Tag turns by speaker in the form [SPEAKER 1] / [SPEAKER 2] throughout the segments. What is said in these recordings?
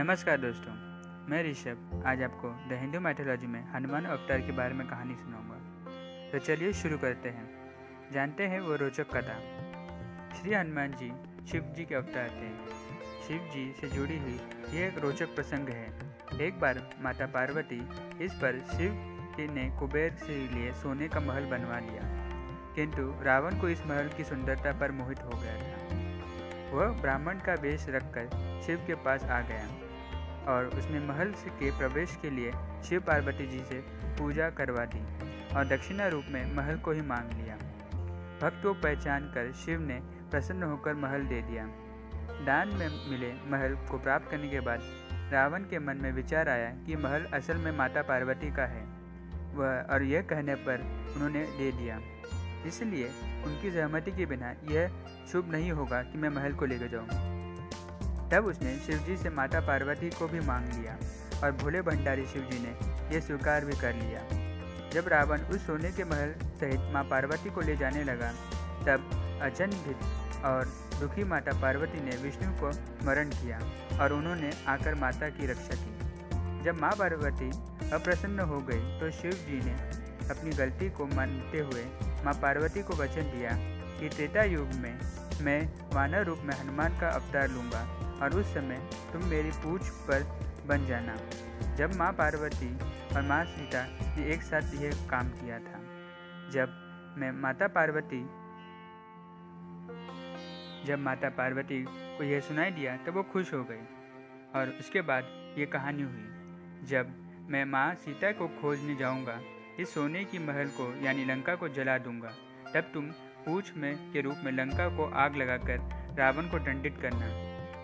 [SPEAKER 1] नमस्कार दोस्तों, मैं ऋषभ। आज आपको द हिंदू मैथोलॉजी में हनुमान अवतार के बारे में कहानी सुनाऊँगा। तो चलिए शुरू करते हैं। जानते हैं वो रोचक कथा। श्री हनुमान जी शिव जी के अवतार थे। शिव जी से जुड़ी हुई यह एक रोचक प्रसंग है। एक बार माता पार्वती इस पर शिव जी ने कुबेर से लिए सोने का महल बनवा लिया। किंतु रावण को इस महल की सुंदरता पर मोहित हो गया था। वह ब्राह्मण का वेश रखकर शिव के पास आ गया। और उसने महल के प्रवेश के लिए शिव पार्वती जी से पूजा करवा दी और दक्षिणा रूप में महल को ही मांग लिया। भक्त को पहचान कर शिव ने प्रसन्न होकर महल दे दिया। दान में मिले महल को प्राप्त करने के बाद रावण के मन में विचार आया कि महल असल में माता पार्वती का है। वह और यह कहने पर उन्होंने दे दिया। इसलिए उनकी सहमति के बिना यह शुभ नहीं होगा कि मैं महल को लेकर जाऊँ। तब उसने शिवजी से माता पार्वती को भी मांग लिया और भोले भंडारी शिवजी ने यह स्वीकार भी कर लिया। जब रावण उस सोने के महल सहित माँ पार्वती को ले जाने लगा, तब अचंभित और दुखी माता पार्वती ने विष्णु को स्मरण किया और उन्होंने आकर माता की रक्षा की। जब माँ पार्वती अप्रसन्न हो गई तो शिव जी ने अपनी गलती को मानते हुए माँ पार्वती को वचन दिया कि त्रेता युग में मैं वानर रूप में हनुमान का अवतार लूँगा और उस समय तुम मेरी पूछ पर बन जाना। जब माँ पार्वती और माँ सीता ने एक साथ यह काम किया था, जब मैं माता पार्वती, जब माता पार्वती को यह सुनाई दिया, तब वो खुश हो गई और उसके बाद ये कहानी हुई। जब मैं माँ सीता को खोजने जाऊँगा, इस सोने की महल को यानी लंका को जला दूँगा, तब तुम पूछ में के रूप में लंका को आग लगाकर रावण को दंडित करना।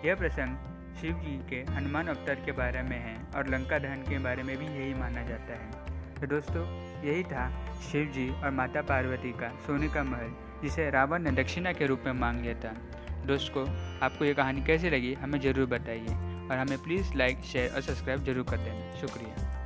[SPEAKER 1] यह प्रसंग शिव जी के हनुमान अवतार के बारे में है और लंका दहन के बारे में भी यही माना जाता है। तो दोस्तों, यही था शिव जी और माता पार्वती का सोने का महल, जिसे रावण ने दक्षिणा के रूप में मांग लिया था। दोस्तों, आपको ये कहानी कैसी लगी हमें ज़रूर बताइए और हमें प्लीज़ लाइक शेयर और सब्सक्राइब ज़रूर कर देना। शुक्रिया।